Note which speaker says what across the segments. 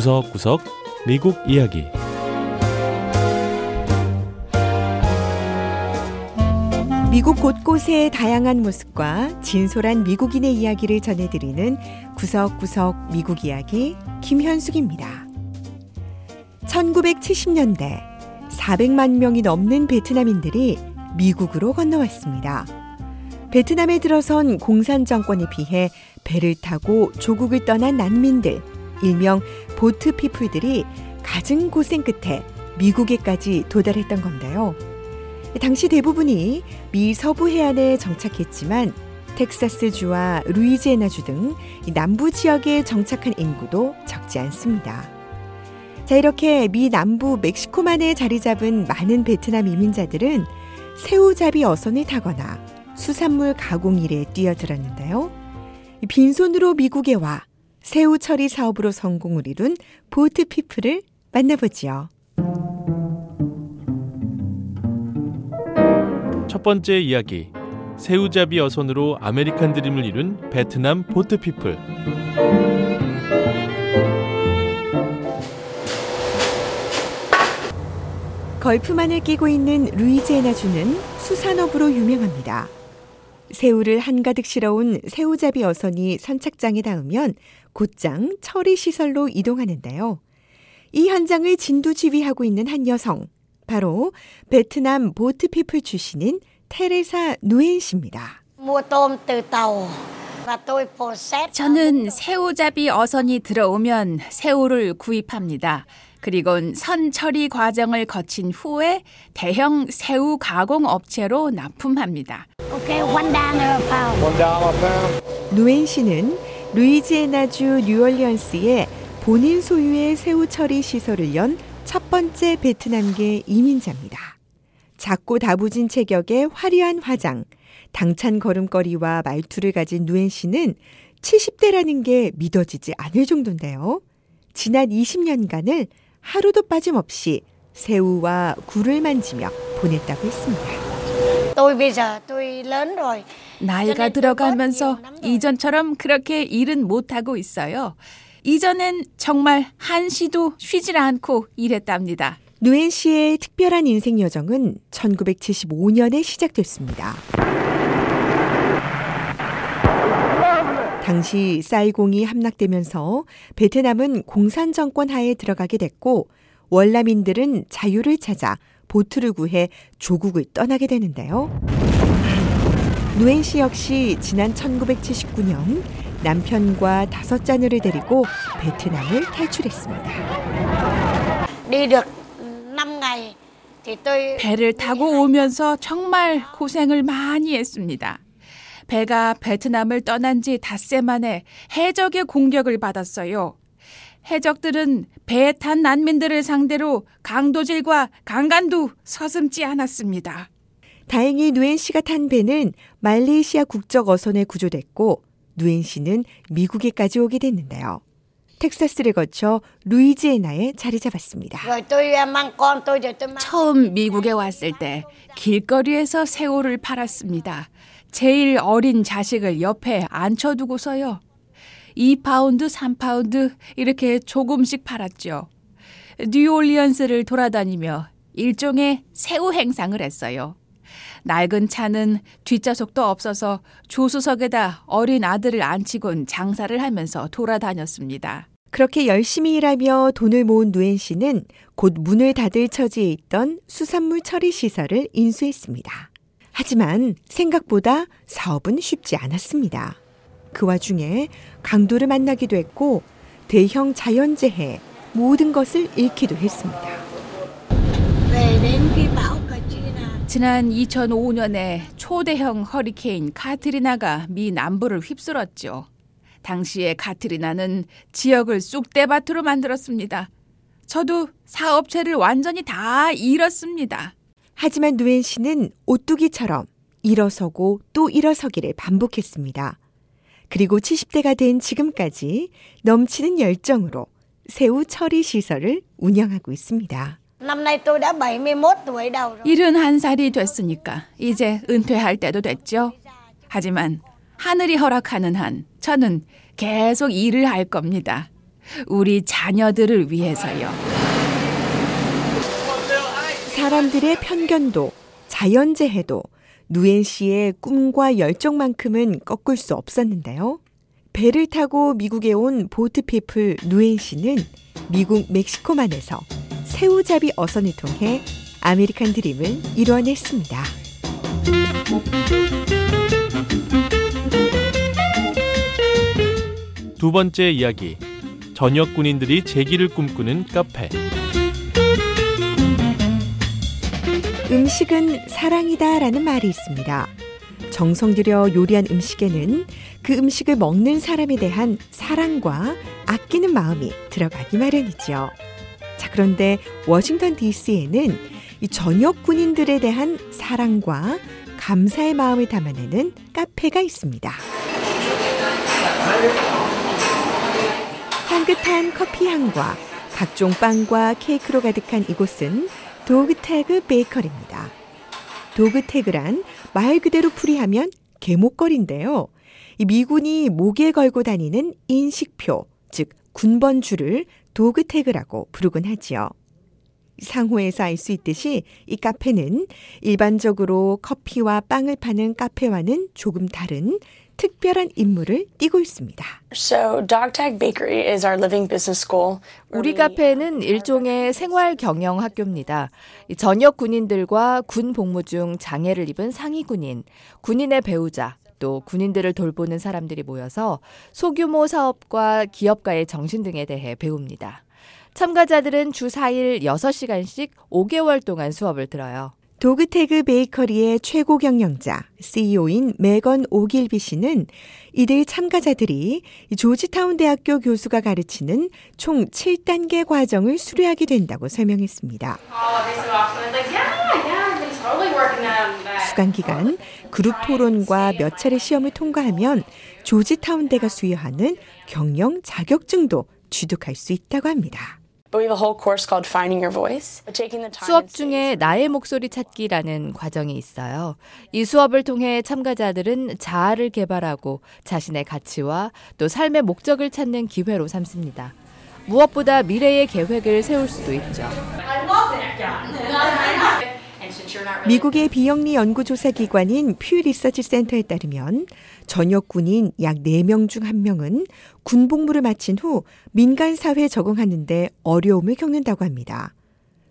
Speaker 1: 구석구석 미국 이야기
Speaker 2: 미국 곳곳의 다양한 모습과 진솔한 미국인의 이야기를 전해드리는 구석구석 미국 이야기 김현숙입니다. 1970년대 400만 명이 넘는 베트남인들이 미국으로 건너왔습니다. 베트남에 들어선 공산 정권에 비해 배를 타고 조국을 떠난 난민들, 일명 보트 피플들이 갖은 고생 끝에 미국에까지 도달했던 건데요. 당시 대부분이 미 서부 해안에 정착했지만 텍사스주와 루이지애나주 등 남부 지역에 정착한 인구도 적지 않습니다. 자, 이렇게 미 남부 멕시코만에 자리 잡은 많은 베트남 이민자들은 새우잡이 어선을 타거나 수산물 가공 일에 뛰어들었는데요. 빈손으로 미국에 와 새우 처리 사업으로 성공을 이룬 보트 피플을 만나보지요.
Speaker 1: 첫 번째 이야기 새우잡이 어선으로 아메리칸 드림을 이룬 베트남 보트 피플
Speaker 2: 걸프만을 끼고 있는 루이지애나주는 수산업으로 유명합니다. 새우를 한가득 실어온 새우잡이 어선이 선착장에 닿으면 곧장 처리 시설로 이동하는데요. 이 현장을 진두 지휘하고 있는 한 여성, 바로 베트남 보트피플 출신인 테레사 누엔 씨입니다.
Speaker 3: 저는 새우잡이 어선이 들어오면 새우를 구입합니다. 그리고 선 처리 과정을 거친 후에 대형 새우 가공 업체로 납품합니다.
Speaker 2: 누엔 씨는 루이지애나주 뉴얼리언스에 본인 소유의 새우 처리 시설을 연 첫 번째 베트남계 이민자입니다. 작고 다부진 체격의 화려한 화장, 당찬 걸음걸이와 말투를 가진 누엔 씨는 70대라는 게 믿어지지 않을 정도인데요. 지난 20년간을 하루도 빠짐없이 새우와 굴을 만지며 보냈다고 했습니다.
Speaker 3: 나이가 들어가면서 이전처럼 그렇게 일은 못하고 있어요. 이전엔 정말 한시도 쉬질 않고 일했답니다.
Speaker 2: 누엔 씨의 특별한 인생 여정은 1975년에 시작됐습니다. 당시 사이공이 함락되면서 베트남은 공산 정권 하에 들어가게 됐고 월남인들은 자유를 찾아 보트를 구해 조국을 떠나게 되는데요. 누엔 씨 역시 지난 1979년 남편과 다섯 자녀를 데리고 베트남을 탈출했습니다.
Speaker 3: 배를 타고 오면서 정말 고생을 많이 했습니다. 배가 베트남을 떠난 지 닷새 만에 해적의 공격을 받았어요. 해적들은 배에 탄 난민들을 상대로 강도질과 강간도 서슴지 않았습니다.
Speaker 2: 다행히 누엔 씨가 탄 배는 말레이시아 국적 어선에 구조됐고 누엔 씨는 미국에까지 오게 됐는데요. 텍사스를 거쳐 루이지애나에 자리 잡았습니다.
Speaker 3: 처음 미국에 왔을 때 길거리에서 새우를 팔았습니다. 제일 어린 자식을 옆에 앉혀두고서요. 2파운드, 3파운드 이렇게 조금씩 팔았죠. 뉴올리언스를 돌아다니며 일종의 새우 행상을 했어요. 낡은 차는 뒷좌석도 없어서 조수석에다 어린 아들을 앉히곤 장사를 하면서 돌아다녔습니다.
Speaker 2: 그렇게 열심히 일하며 돈을 모은 누엔 씨는 곧 문을 닫을 처지에 있던 수산물 처리 시설을 인수했습니다. 하지만 생각보다 사업은 쉽지 않았습니다. 그 와중에 강도를 만나기도 했고 대형 자연재해 모든 것을 잃기도 했습니다.
Speaker 3: 지난 2005년에 초대형 허리케인 카트리나가 미 남부를 휩쓸었죠. 당시에 카트리나는 지역을 쑥대밭으로 만들었습니다. 저도 사업체를 완전히 다 잃었습니다.
Speaker 2: 하지만 누엔 씨는 오뚜기처럼 일어서고 또 일어서기를 반복했습니다. 그리고 70대가 된 지금까지 넘치는 열정으로 새우 처리 시설을 운영하고 있습니다.
Speaker 3: 71살이 됐으니까 이제 은퇴할 때도 됐죠. 하지만 하늘이 허락하는 한 저는 계속 일을 할 겁니다. 우리 자녀들을 위해서요.
Speaker 2: 사람들의 편견도 자연재해도 누엔 씨의 꿈과 열정만큼은 꺾을 수 없었는데요. 배를 타고 미국에 온 보트피플 누엔 씨는 미국 멕시코만에서 새우잡이 어선을 통해 아메리칸 드림을 이루어냈습니다.
Speaker 1: 두 번째 이야기. 전역 군인들이 재기를 꿈꾸는 카페.
Speaker 2: 음식은 사랑이다 라는 말이 있습니다. 정성 들여 요리한 음식에는 그 음식을 먹는 사람에 대한 사랑과 아끼는 마음이 들어가기 마련이죠. 자, 그런데 워싱턴 DC에는 이 전역 군인들에 대한 사랑과 감사의 마음을 담아내는 카페가 있습니다. 향긋한 커피 향과 각종 빵과 케이크로 가득한 이곳은 도그태그 베이커리입니다. 도그태그란 말 그대로 풀이하면 개목걸인데요. 미군이 목에 걸고 다니는 인식표, 즉 군번줄을 도그태그라고 부르곤 하지요. 상호에서 알 수 있듯이 이 카페는 일반적으로 커피와 빵을 파는 카페와는 조금 다른 특별한 임무를 띠고 있습니다.
Speaker 4: So Dogtag Bakery is our living business school.
Speaker 5: 우리 카페는 일종의 생활 경영 학교입니다. 전역 군인들과 군 복무 중 장애를 입은 상위 군인, 군인의 배우자, 또 군인들을 돌보는 사람들이 모여서 소규모 사업과 기업가의 정신 등에 대해 배웁니다. 참가자들은 주 4일 6시간씩 5개월 동안 수업을 들어요.
Speaker 2: 도그태그 베이커리의 최고 경영자, CEO인 메건 오길비 씨는 이들 참가자들이 조지타운 대학교 교수가 가르치는 총 7단계 과정을 수료하게 된다고 설명했습니다. 수강 기간 그룹 토론과 몇 차례 시험을 통과하면 조지타운대가 수여하는 경영 자격증도 취득할 수 있다고 합니다.
Speaker 5: 수업 중에 나의 목소리 찾기라는 과정이 있어요. 이 수업을 통해 참가자들은 자아를 개발하고 자신의 가치와 또 삶의 목적을 찾는 기회로 삼습니다. 무엇보다 미래의 계획을 세울 수도 있죠.
Speaker 2: 미국의 비영리 연구조사 기관인 퓨 리서치 센터에 따르면 전역 군인 약 4명 중 1명은 군 복무를 마친 후 민간 사회에 적응하는데 어려움을 겪는다고 합니다.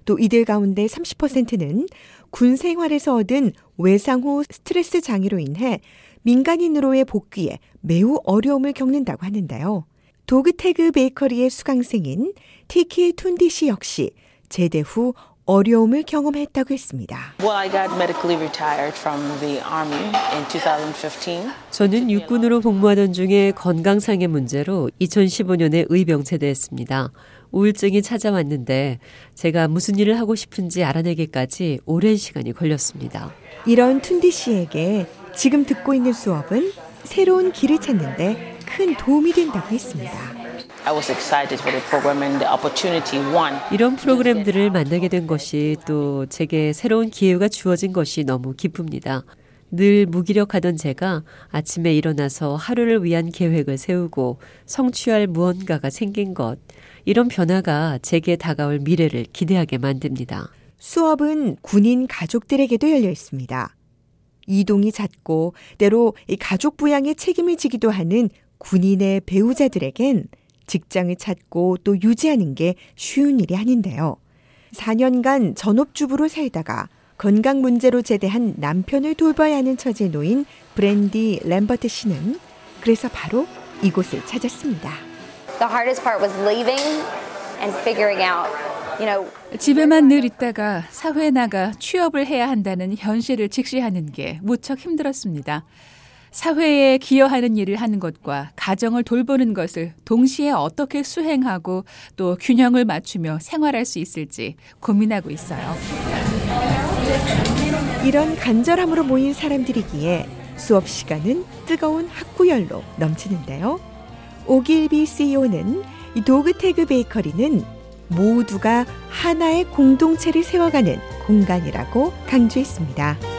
Speaker 2: 또 이들 가운데 30%는 군 생활에서 얻은 외상 후 스트레스 장애로 인해 민간인으로의 복귀에 매우 어려움을 겪는다고 하는데요. 도그태그 베이커리의 수강생인 티키 툰디 씨 역시 제대 후 어려움을 경험했다고 했습니다.
Speaker 6: 저는 육군으로 복무하던 중에 건강상의 문제로 2015년에 의병체대했습니다. 우울증이 찾아왔는데 제가 무슨 일을 하고 싶은지 알아내기까지 오랜 시간이 걸렸습니다.
Speaker 2: 이런 툰디 씨에게 지금 듣고 있는 수업은 새로운 길을 찾는데 큰 도움이 된다고 했습니다.
Speaker 6: 이런 프로그램들을 만나게 된 것이 또 제게 새로운 기회가 주어진 것이 너무 기쁩니다. 늘 무기력하던 제가 아침에 일어나서 하루를 위한 계획을 세우고 성취할 무언가가 생긴 것, 이런 변화가 제게 다가올 미래를 기대하게 만듭니다.
Speaker 2: 수업은 군인 가족들에게도 열려 있습니다. 이동이 잦고 때로 가족 부양에 책임을 지기도 하는 군인의 배우자들에겐 직장을 찾고 또 유지하는 게 쉬운 일이 아닌데요. 4년간 전업주부로 살다가 건강 문제로 제대한 남편을 돌봐야 하는 처지에 놓인 브랜디 램버트 씨는 그래서 바로 이곳을 찾았습니다.
Speaker 3: The hardest part was leaving and figuring out 집에만 늘 있다가 사회에 나가 취업을 해야 한다는 현실을 직시하는 게 무척 힘들었습니다. 사회에 기여하는 일을 하는 것과 가정을 돌보는 것을 동시에 어떻게 수행하고 또 균형을 맞추며 생활할 수 있을지 고민하고 있어요.
Speaker 2: 이런 간절함으로 모인 사람들이기에 수업 시간은 뜨거운 학구열로 넘치는데요. 오길비 CEO는 이 도그태그 베이커리는 모두가 하나의 공동체를 세워가는 공간이라고 강조했습니다.